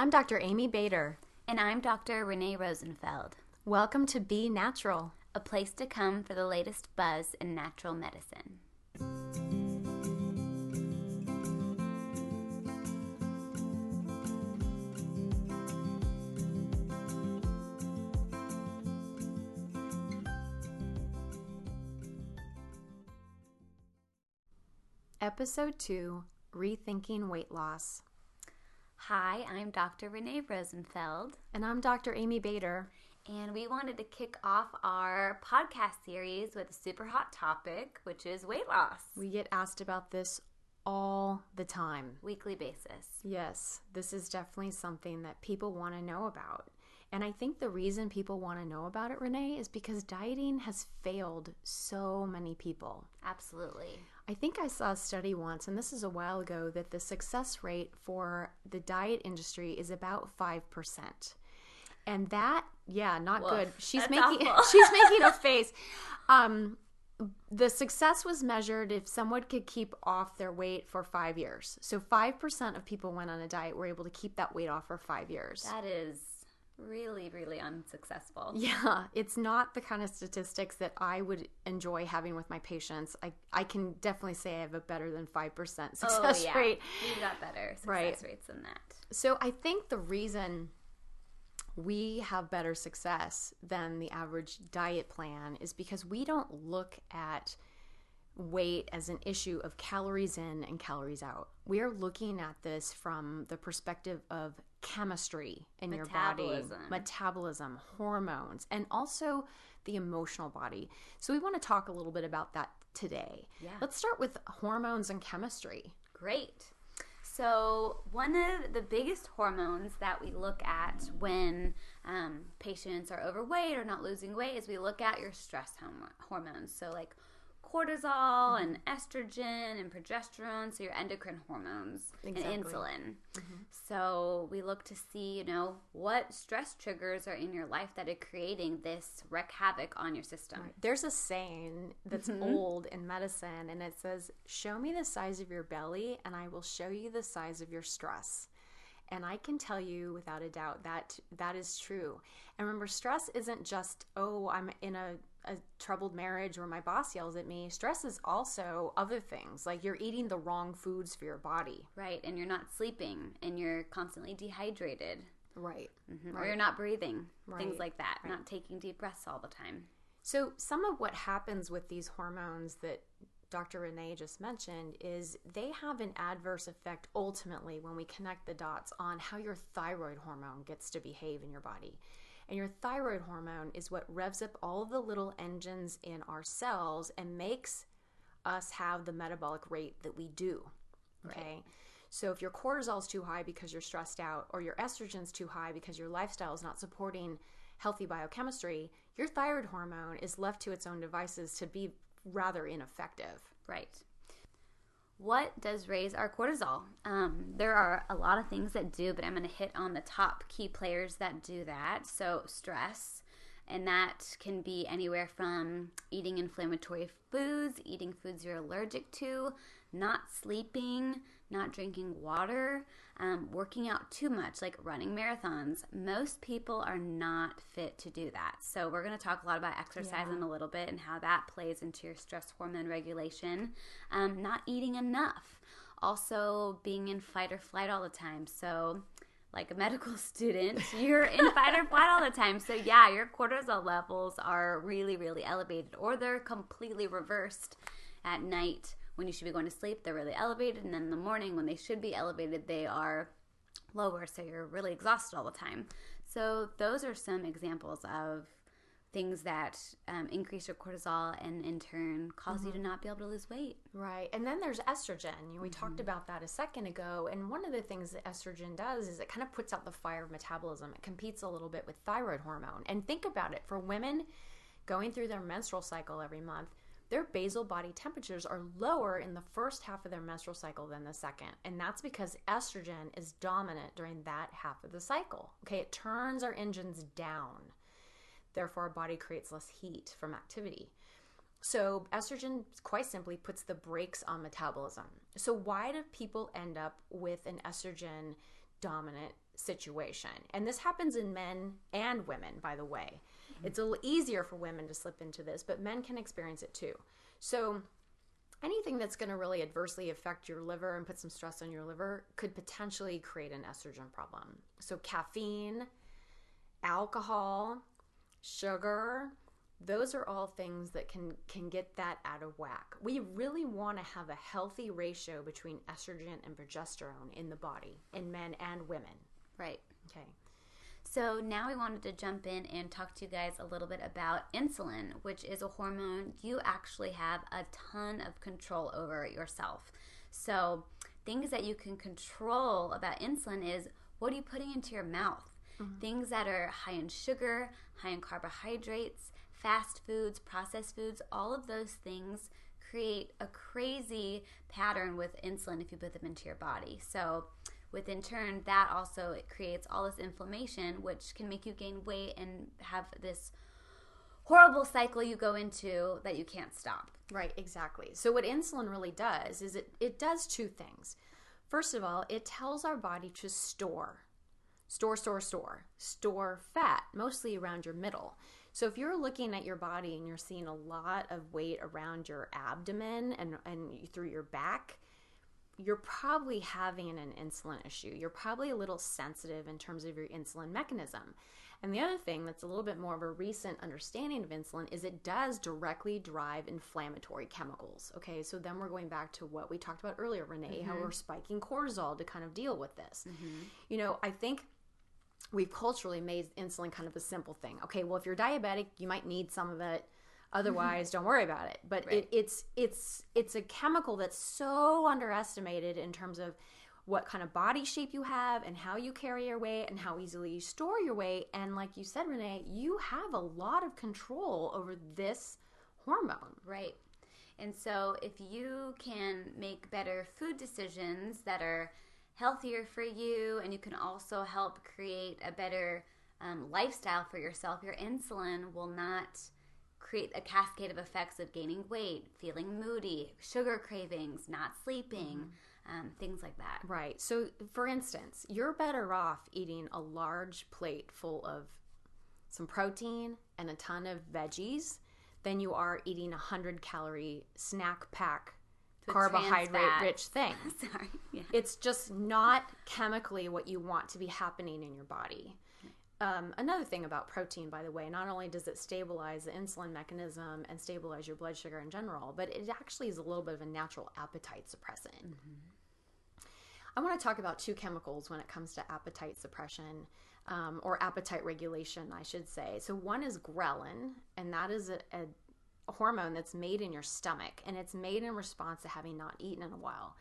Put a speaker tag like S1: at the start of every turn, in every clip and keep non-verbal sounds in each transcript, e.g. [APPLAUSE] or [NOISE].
S1: I'm Dr. Amy Bader.
S2: And I'm Dr. Renee Rosenfeld.
S1: Welcome to Be Natural,
S2: a place to come for the latest buzz in natural medicine.
S1: Episode 2 Rethinking Weight Loss.
S2: Hi, I'm Dr. Renee Rosenfeld.
S1: And I'm Dr. Amy Bader.
S2: And we wanted to kick off our podcast series with a super hot topic, which is weight loss.
S1: We get asked about this all the time,
S2: weekly basis.
S1: Yes, this is definitely something that people want to know about. And I think the reason people want to know about it, Renee, is because dieting has failed so many people.
S2: Absolutely.
S1: I think I saw a study once, and this is a while ago, that the success rate for the diet industry is about 5%. And that, yeah, not Woof, good. She's making [LAUGHS] she's making a [LAUGHS] face. Um, the success was measured if someone could keep off their weight for five years. So five percent of people went on a diet were able to keep that weight off for five years.
S2: That is really, really unsuccessful.
S1: Yeah, it's not the kind of statistics that I would enjoy having with my patients. I, I can definitely say I have a better than 5% success
S2: oh, yeah. [LAUGHS]
S1: rate.
S2: We've got better success right. rates than that.
S1: So I think the reason we have better success than the average diet plan is because we don't look at weight as an issue of calories in and calories out. We are looking at this from the perspective of chemistry in your body, metabolism, hormones, and also the emotional body. So we want to talk a little bit about that today.
S2: Yeah.
S1: Let's start with hormones and chemistry.
S2: Great. So, one of the biggest hormones that we look at when um, patients are overweight or not losing weight is we look at your stress hormones. So, like cortisol mm-hmm. and estrogen and progesterone, so your endocrine hormones exactly. and insulin. Mm-hmm. So we look to see, you know, what stress triggers are in your life that are creating this wreck havoc on your system. Right.
S1: There's a saying that's mm-hmm. old in medicine, and it says, "Show me the size of your belly, and I will show you the size of your stress." And I can tell you without a doubt that that is true. And remember, stress isn't just, oh, I'm in a a troubled marriage or my boss yells at me, stress is also other things. Like you're eating the wrong foods for your body.
S2: Right. And you're not sleeping and you're constantly dehydrated.
S1: Right.
S2: Mm-hmm. right. Or you're not breathing. Right. Things like that. Right. Not taking deep breaths all the time.
S1: So, some of what happens with these hormones that Dr. Renee just mentioned is they have an adverse effect ultimately when we connect the dots on how your thyroid hormone gets to behave in your body. And your thyroid hormone is what revs up all the little engines in our cells and makes us have the metabolic rate that we do. Okay. Right. So if your cortisol is too high because you're stressed out, or your estrogen's too high because your lifestyle is not supporting healthy biochemistry, your thyroid hormone is left to its own devices to be rather ineffective.
S2: Right what does raise our cortisol? Um, there are a lot of things that do, but I'm going to hit on the top key players that do that. So, stress, and that can be anywhere from eating inflammatory foods, eating foods you're allergic to, not sleeping, not drinking water, um, working out too much, like running marathons. Most people are not fit to do that. So, we're going to talk a lot about exercise yeah. in a little bit and how that plays into your stress hormone regulation. Um, not eating enough, also being in fight or flight all the time. So, like a medical [LAUGHS] student, you're in fight or flight all the time. So, yeah, your cortisol levels are really, really elevated, or they're completely reversed at night when you should be going to sleep, they're really elevated. And then in the morning, when they should be elevated, they are lower. So you're really exhausted all the time. So, those are some examples of things that um, increase your cortisol and in turn because mm-hmm. you to not be able to lose weight.
S1: Right. And then there's estrogen. We mm-hmm. talked about that a second ago. And one of the things that estrogen does is it kind of puts out the fire of metabolism. It competes a little bit with thyroid hormone. And think about it for women going through their menstrual cycle every month, their basal body temperatures are lower in the first half of their menstrual cycle than the second. And that's because estrogen is dominant during that half of the cycle. Okay, it turns our engines down. Therefore, our body creates less heat from activity. So, estrogen quite simply puts the brakes on metabolism. So, why do people end up with an estrogen dominant situation. And this happens in men and women, by the way. It's a little easier for women to slip into this, but men can experience it too. So, anything that's going to really adversely affect your liver and put some stress on your liver could potentially create an estrogen problem. So, caffeine, alcohol, sugar, those are all things that can can get that out of whack. We really want to have a healthy ratio between estrogen and progesterone in the body in men and women.
S2: Right.
S1: Okay.
S2: So now we wanted to jump in and talk to you guys a little bit about insulin, which is a hormone you actually have a ton of control over yourself. So things that you can control about insulin is what are you putting into your mouth? Mm-hmm. Things that are high in sugar, high in carbohydrates, fast foods, processed foods, all of those things create a crazy pattern with insulin if you put them into your body. So with in turn that also it creates all this inflammation which can make you gain weight and have this horrible cycle you go into that you can't stop.
S1: Right, exactly. So what insulin really does is it it does two things. First of all, it tells our body to store store store store store fat mostly around your middle so if you're looking at your body and you're seeing a lot of weight around your abdomen and, and through your back, you're probably having an insulin issue. You're probably a little sensitive in terms of your insulin mechanism. And the other thing that's a little bit more of a recent understanding of insulin is it does directly drive inflammatory chemicals. Okay, so then we're going back to what we talked about earlier, Renee, mm-hmm. how we're spiking cortisol to kind of deal with this. Mm-hmm. You know, I think we've culturally made insulin kind of a simple thing. Okay, well, if you're diabetic, you might need some of it. Otherwise, don't worry about it. But right. it, it's it's it's a chemical that's so underestimated in terms of what kind of body shape you have and how you carry your weight and how easily you store your weight. And like you said, Renee, you have a lot of control over this hormone.
S2: Right. And so if you can make better food decisions that are healthier for you, and you can also help create a better um, lifestyle for yourself. Your insulin will not create a cascade of effects of gaining weight, feeling moody, sugar cravings, not sleeping. Mm-hmm. Um, things like that.
S1: Right. So, for instance, you're better off eating a large plate full of some protein and a ton of veggies than you are eating a 100 calorie snack pack carbohydrate rich thing. [LAUGHS] Sorry. Yeah. It's just not chemically what you want to be happening in your body. Um, another thing about protein, by the way, not only does it stabilize the insulin mechanism and stabilize your blood sugar in general, but it actually is a little bit of a natural appetite suppressant. Mm-hmm. I want to talk about two chemicals when it comes to appetite suppression um, or appetite regulation, I should say. So, one is ghrelin, and that is a, a hormone that's made in your stomach and it's made in response to having not eaten in a while.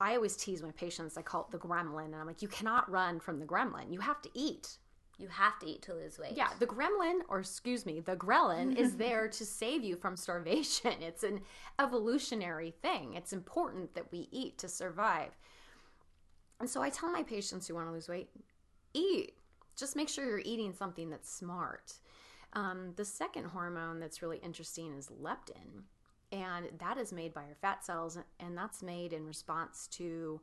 S1: I always tease my patients, I call it the gremlin, and I'm like, you cannot run from the gremlin. You have to eat.
S2: You have to eat to lose weight.
S1: Yeah, the gremlin, or excuse me, the ghrelin is [LAUGHS] there to save you from starvation. It's an evolutionary thing. It's important that we eat to survive. And so I tell my patients who want to lose weight, eat. Just make sure you're eating something that's smart. Um, the second hormone that's really interesting is leptin, and that is made by our fat cells, and that's made in response to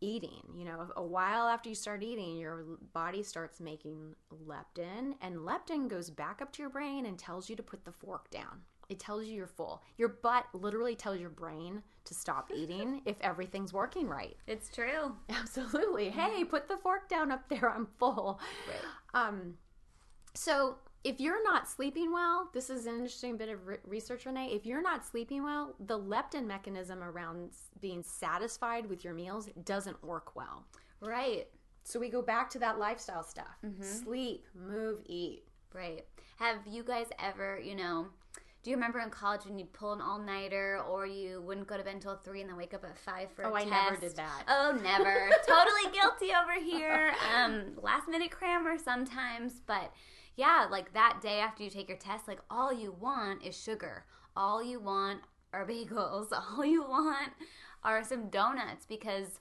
S1: eating. You know, a while after you start eating, your body starts making leptin, and leptin goes back up to your brain and tells you to put the fork down. It tells you you're full. Your butt literally tells your brain to stop eating [LAUGHS] if everything's working right.
S2: It's true.
S1: Absolutely. Hey, put the fork down up there. I'm full. Right. Um, so if you're not sleeping well, this is an interesting bit of re- research, Renee. If you're not sleeping well, the leptin mechanism around being satisfied with your meals doesn't work well.
S2: Right.
S1: So we go back to that lifestyle stuff mm-hmm. sleep, move, eat.
S2: Right. Have you guys ever, you know, do you remember in college when you'd pull an all nighter or you wouldn't go to bed until three and then wake up at five for
S1: oh,
S2: a
S1: test?
S2: I
S1: never did that.
S2: Oh, never. [LAUGHS] totally guilty over here. Um, last minute crammer sometimes, but yeah, like that day after you take your test, like all you want is sugar. All you want are [LAUGHS] bagels. All you want are some donuts because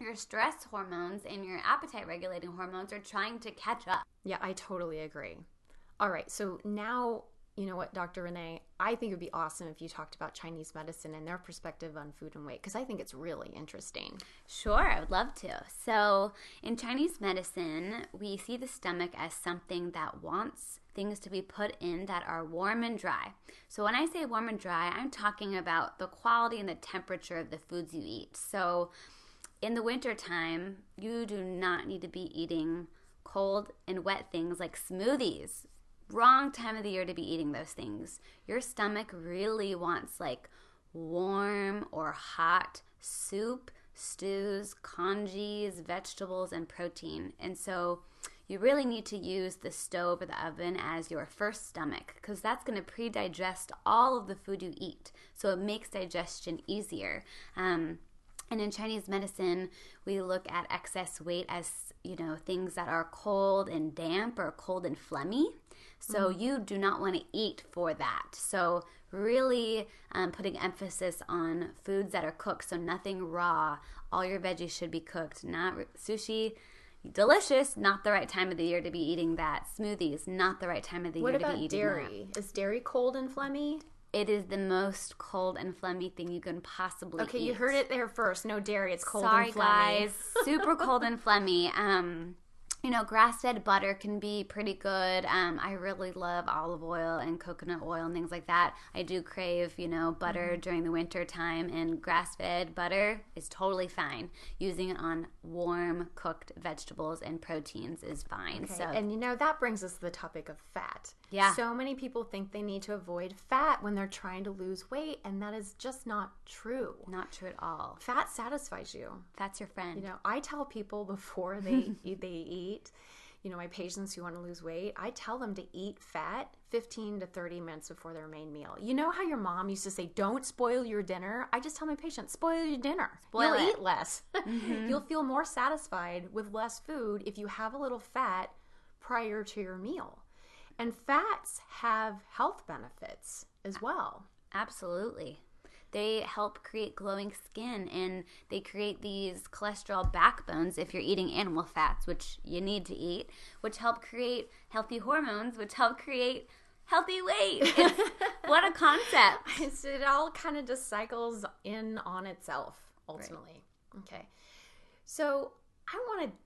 S2: your stress hormones and your appetite regulating hormones are trying to catch up.
S1: Yeah, I totally agree. All right, so now you know what, Dr. Renee, I think it would be awesome if you talked about Chinese medicine and their perspective on food and weight because I think it's really interesting.
S2: Sure, I would love to. So, in Chinese medicine, we see the stomach as something that wants things to be put in that are warm and dry. So, when I say warm and dry, I'm talking about the quality and the temperature of the foods you eat. So, in the wintertime, you do not need to be eating cold and wet things like smoothies wrong time of the year to be eating those things. Your stomach really wants like warm or hot soup, stews, congees, vegetables, and protein. And so you really need to use the stove or the oven as your first stomach because that's going to pre digest all of the food you eat. So it makes digestion easier. Um, and in Chinese medicine, we look at excess weight as, you know, things that are cold and damp or cold and phlegmy. So mm. you do not want to eat for that. So really um, putting emphasis on foods that are cooked. So nothing raw. All your veggies should be cooked. Not sushi. Delicious, not the right time of the year to be eating that. Smoothies, not the right time of the
S1: what
S2: year to
S1: be eating
S2: dairy?
S1: That. Is dairy cold and phlegmy?
S2: It is the most cold and phlegmy thing you can possibly
S1: okay,
S2: eat.
S1: you heard it there first. No dairy. It's cold
S2: Sorry,
S1: and phlegmy.
S2: guys. Super cold and phlegmy. Um, you know, grass fed butter can be pretty good. Um, I really love olive oil and coconut oil and things like that. I do crave, you know, butter mm-hmm. during the winter time, and grass fed butter is totally fine. Using it on warm cooked vegetables and proteins is fine.
S1: Okay.
S2: So,
S1: and you know, that brings us to the topic of fat.
S2: Yeah.
S1: So many people think they need to avoid fat when they're trying to lose weight, and that is just not true.
S2: Not true at all.
S1: Fat satisfies you.
S2: Fat's your friend.
S1: You know, I tell people [LAUGHS] before they [LAUGHS] they eat eat, you know, my patients who want to lose weight, I tell them to eat fat 15 to 30 minutes before their main meal. You know how your mom used to say, don't spoil your dinner? I just tell my patients, spoil your dinner.
S2: Spoil
S1: You'll
S2: it.
S1: eat less. [LAUGHS] Mm-hmm. You'll feel more satisfied with less food if you have a little fat prior to your meal. And fats have health benefits as well.
S2: Absolutely. They help create glowing skin and they create these cholesterol backbones if you're eating animal fats, which you need to eat, which help create healthy hormones, which help create healthy weight. [LAUGHS] what a concept. [LAUGHS]
S1: It's, it all kind of just cycles in on itself ultimately. Right. Okay. So I want to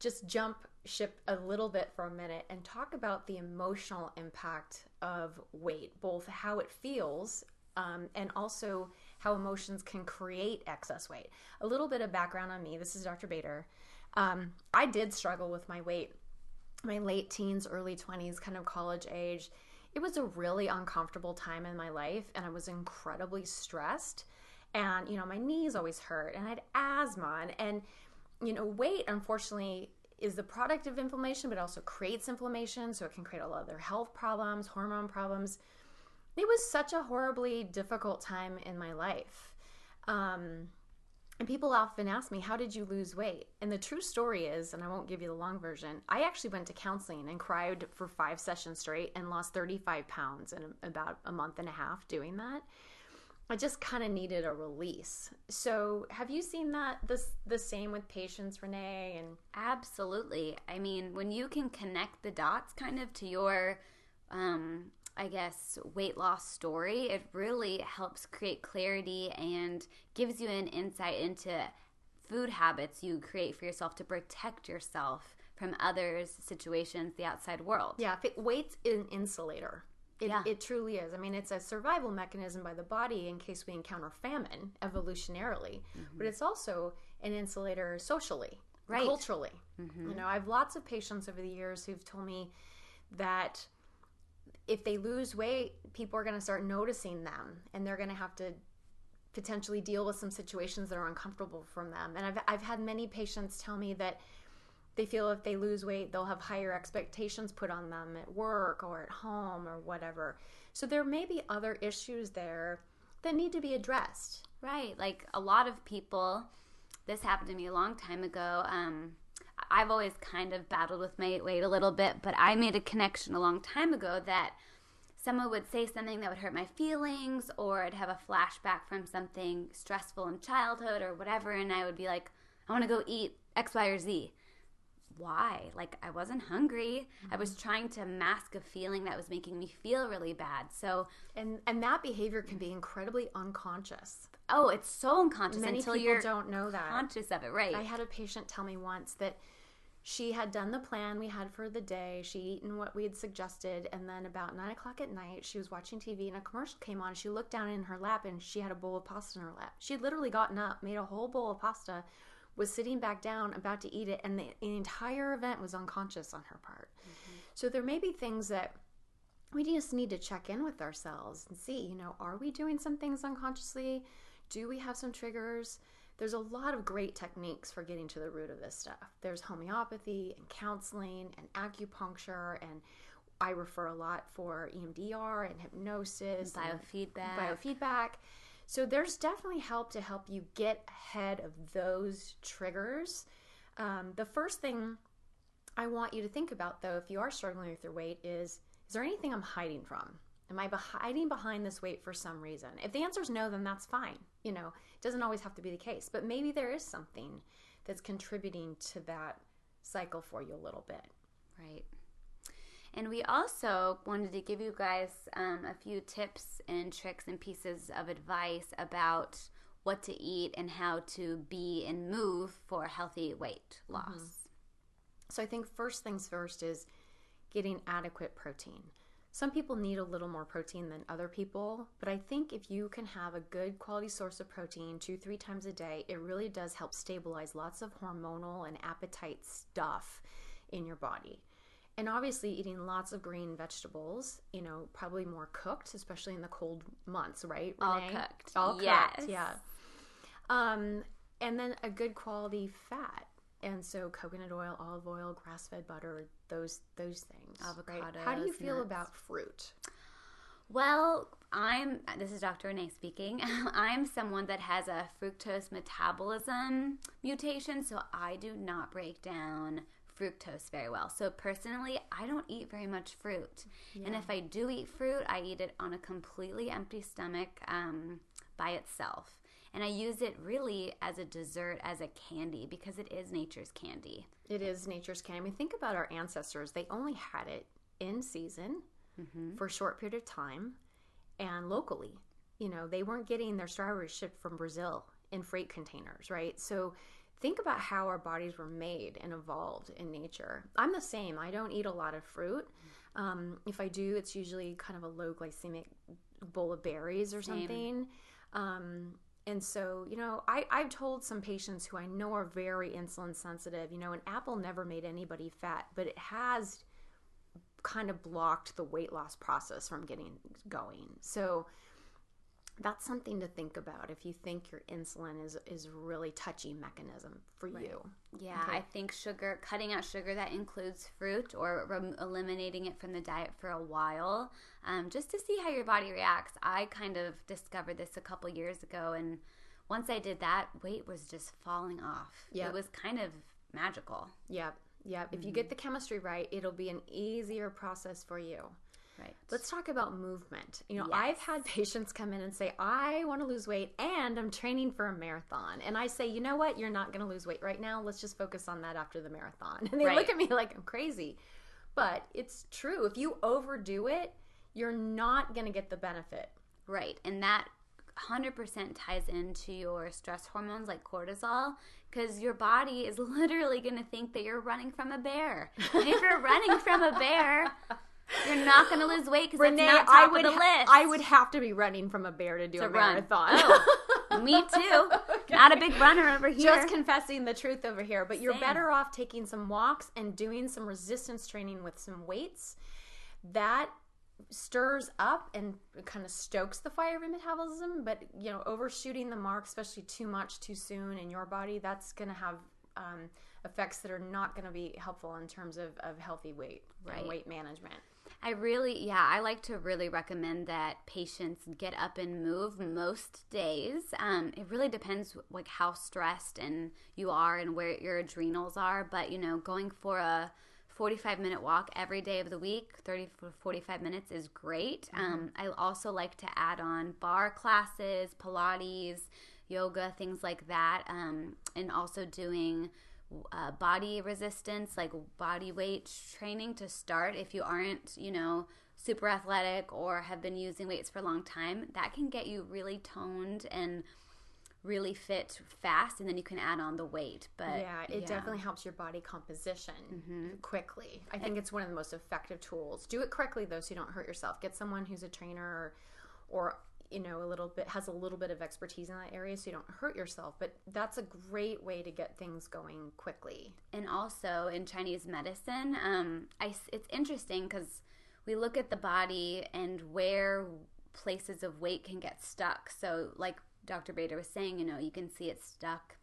S1: just jump ship a little bit for a minute and talk about the emotional impact of weight, both how it feels um, and also how emotions can create excess weight. A little bit of background on me this is Dr. Bader. Um, I did struggle with my weight, my late teens, early 20s, kind of college age. It was a really uncomfortable time in my life, and I was incredibly stressed. And, you know, my knees always hurt, and I had asthma. And, and you know, weight, unfortunately, is the product of inflammation, but also creates inflammation. So it can create a lot of other health problems, hormone problems it was such a horribly difficult time in my life. Um, and people often ask me, How did you lose weight? And the true story is, and I won't give you the long version, I actually went to counseling and cried for five sessions straight and lost 35 pounds in about a month and a half doing that. I just kind of needed a release. So, have you seen that this the same with patients, Renee? And
S2: absolutely. I mean, when you can connect the dots, kind of to your um, I guess, weight loss story, it really helps create clarity and gives you an insight into food habits you create for yourself to protect yourself from others, situations, the outside world.
S1: Yeah, weight's is an insulator. It, yeah. it truly is. I mean, it's a survival mechanism by the body in case we encounter famine evolutionarily, mm-hmm. but it's also an insulator socially, right. culturally. Mm-hmm. You know, I have lots of patients over the years who've told me that if they lose weight, people are going to start noticing them and they're going to have to potentially deal with some situations that are uncomfortable from them. And I've, I've had many patients tell me that they feel if they lose weight, they'll have higher expectations put on them at work or at home or whatever. So there may be other issues there that need to be addressed.
S2: Right. Like a lot of people, this happened to me a long time ago. Um, I've always kind of battled with my weight a little bit, but I made a connection a long time ago that someone would say something that would hurt my feelings, or I'd have a flashback from something stressful in childhood or whatever, and I would be like, I want to go eat X, Y, or Z. why? Like, I wasn't hungry. Mm-hmm. I was mm-hmm. trying to mask a feeling that was making me feel really bad. So,
S1: and and that behavior can be incredibly unconscious.
S2: Oh, it's so unconscious
S1: Many
S2: until
S1: people
S2: you're
S1: don't know that.
S2: Conscious of it, right?
S1: I had a patient tell me once that she had done the plan we had for the day. She'd eaten what we had suggested, and then about nine o'clock at night, she was watching TV and a commercial came on. She looked down in her lap and she had a bowl of pasta in her lap. She had literally gotten up, made a whole bowl of pasta, was sitting back down, about to eat it, and the, the entire event was unconscious on her part. Mm-hmm. So there may be things that we just need to check in with ourselves and see, you know, are we doing some things unconsciously? Do we have some triggers? There's a lot of great techniques for getting to the root of this stuff. There's homeopathy and counseling and acupuncture and I refer a lot for EMDR and hypnosis,
S2: biofeedback.
S1: And biofeedback. So there's definitely help to help you get ahead of those triggers. Um, the first thing I want you to think about, though, if you are struggling with your weight, is is there anything I'm hiding from? Am I hiding behind this weight for some reason? If the answer is no, then that's fine. You know, it doesn't always have to be the case, but maybe there is something that's contributing to that cycle for you a little bit.
S2: Right. And we also wanted to give you guys um, a few tips and tricks and pieces of advice about what to eat and how to be and move for healthy weight loss. Mm-hmm.
S1: So I think first things first is getting adequate protein. Some people need a little more protein than other people, but I think if you can have a good quality source of protein two, three times a day, it really does help stabilize lots of hormonal and appetite stuff in your body. And obviously, eating lots of green vegetables, you know, probably more cooked, especially in the cold months, right?
S2: Renee? All cooked.
S1: All yes. cooked, yeah. Um, and then a good quality fat and so coconut oil, olive oil, grass-fed butter, those those things.
S2: Avocados. Right?
S1: How do you feel nuts. about fruit?
S2: Well, I'm this is Dr. Renee speaking. [LAUGHS] I'm someone that has a fructose metabolism mutation, so I do not break down fructose very well. So personally, I don't eat very much fruit. Yeah. And if I do eat fruit, I eat it on a completely empty stomach um, by itself. And I use it really as a dessert, as a candy, because it is nature's candy.
S1: It is nature's candy. I mean, think about our ancestors. They only had it in season mm-hmm. for a short period of time and locally. You know, they weren't getting their strawberries shipped from Brazil in freight containers, right? So think about how our bodies were made and evolved in nature. I'm the same. I don't eat a lot of fruit. Um, if I do, it's usually kind of a low glycemic bowl of berries or same. something. Um, and so, you know, I, I've told some patients who I know are very insulin sensitive, you know, an apple never made anybody fat, but it has kind of blocked the weight loss process from getting going. So that's something to think about if you think your insulin is is really touchy mechanism for right. you.
S2: Yeah, okay. I think sugar, cutting out sugar that includes fruit or rem- eliminating it from the diet for a while, um, just to see how your body reacts. I kind of discovered this a couple years ago, and once I did that, weight was just falling off. Yeah, it was kind of magical.
S1: Yep, yep. Mm-hmm. If you get mm-hmm. the chemistry right, it'll be an easier process for you.
S2: Right.
S1: Let's talk about movement. You know, yes. I've had patients come in and say, I want to lose weight and I'm training for a marathon. And I say, you know what? You're not going to lose weight right now. Let's just focus on that after the marathon. [LAUGHS] And they right. look at me like I'm crazy. But it's true. If you overdo it, you're not going to get the benefit.
S2: Right. And that 100% ties into your stress hormones like cortisol because your body is [LAUGHS] literally going to think that you're running from a bear. And if you're running from a bear, you're not going to lose weight because Renee, not I
S1: would
S2: of the list.
S1: I would have to be running from a bear to do to a run. marathon.
S2: Oh, [LAUGHS] me too. okay. Not a big runner over here.
S1: Just confessing the truth over here. But you're better off taking some walks and doing some resistance training with some weights. That stirs up and kind of stokes the fire of metabolism. But you know, overshooting the mark, especially too much too soon in your body, that's going to have um, effects that are not going to be helpful in terms of, of healthy weight right. and weight management.
S2: I really, yeah, I like to really recommend that patients get up and move most days. Um, it really depends like how stressed and you are and where your adrenals are, but you know, going for a 45 minute walk every day of the week 30 45 minutes is great mm-hmm. um, i also like to add on barre classes pilates yoga things like that um, and also doing uh, body resistance, like body weight training to start if you aren't, you know, super athletic or have been using weights for a long time. That can get you really toned and really fit fast and then you can add on the weight but
S1: yeah it yeah. definitely helps your body composition mm-hmm. quickly i think it's one of the most effective tools do it correctly though so you don't hurt yourself get someone who's a trainer or, or you know a little bit has a little bit of expertise in that area so you don't hurt yourself but that's a great way to get things going quickly
S2: and also in chinese medicine um, I, it's interesting because we look at the body and where places of weight can get stuck so like Dr. Bader was saying, you know, you can see it stuck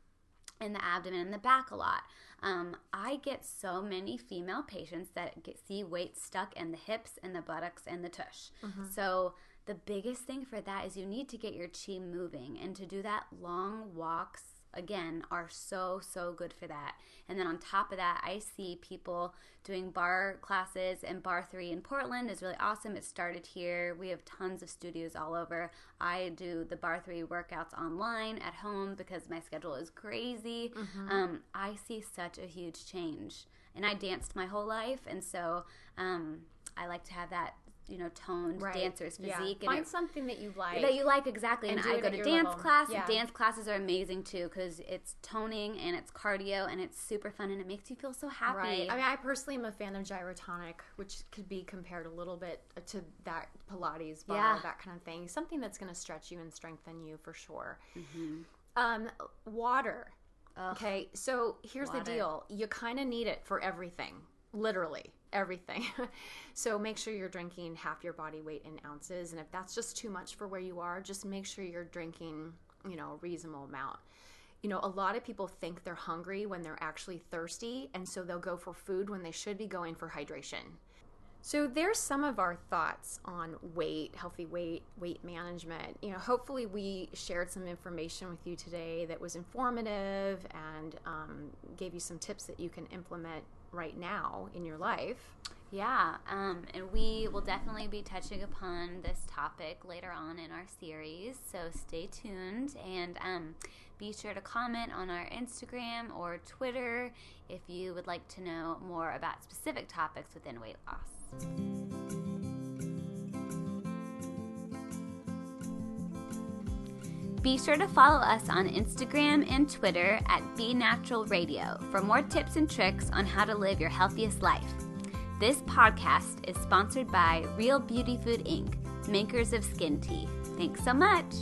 S2: in the abdomen and the back a lot. Um, I get so many female patients that get, see weight stuck in the hips and the buttocks and the tush. Mm-hmm. So the biggest thing for that is you need to get your chi moving and to do that long walks again are so so good for that. And then on top of that i see people doing barre classes and barre3 in portland is really awesome. It started here. We have tons of studios all over. I do the barre3 workouts online at home because my schedule is crazy. Mm-hmm. um, i see such a huge change. And i danced my whole life and so um, i like to have that you know toned right. dancer's physique.
S1: Yeah. Find it, something that you like
S2: that you like exactly. And, and I go to dance level. class. Yeah. Dance classes are amazing too because it's toning and it's cardio and it's super fun and it makes you feel so happy.
S1: Right. I mean, I personally am a fan of gyrotonic, which could be compared a little bit to that Pilates, barre, yeah. that kind of thing. Something that's going to stretch you and strengthen you for sure. Mm-hmm. Um, water. Ugh. Okay, so here's water. the deal: you kind of need it for everything, literally everything. [LAUGHS] so make sure you're drinking half your body weight in ounces. And if that's just too much for where you are, just make sure you're drinking, you know, a reasonable amount. You know, a lot of people think they're hungry when they're actually thirsty. And so they'll go for food when they should be going for hydration. So there's some of our thoughts on weight, healthy weight, weight management. You know, hopefully we shared some information with you today that was informative and um, gave you some tips that you can implement right now in your life.
S2: Yeah, um, and we will definitely be touching upon this topic later on in our series, so stay tuned and um, be sure to comment on our Instagram or Twitter if you would like to know more about specific topics within weight loss. Be sure to follow us on Instagram and Twitter at Be Natural Radio for more tips and tricks on how to live your healthiest life. This podcast is sponsored by Real Beauty Food Inc., makers of skin tea. Thanks so much.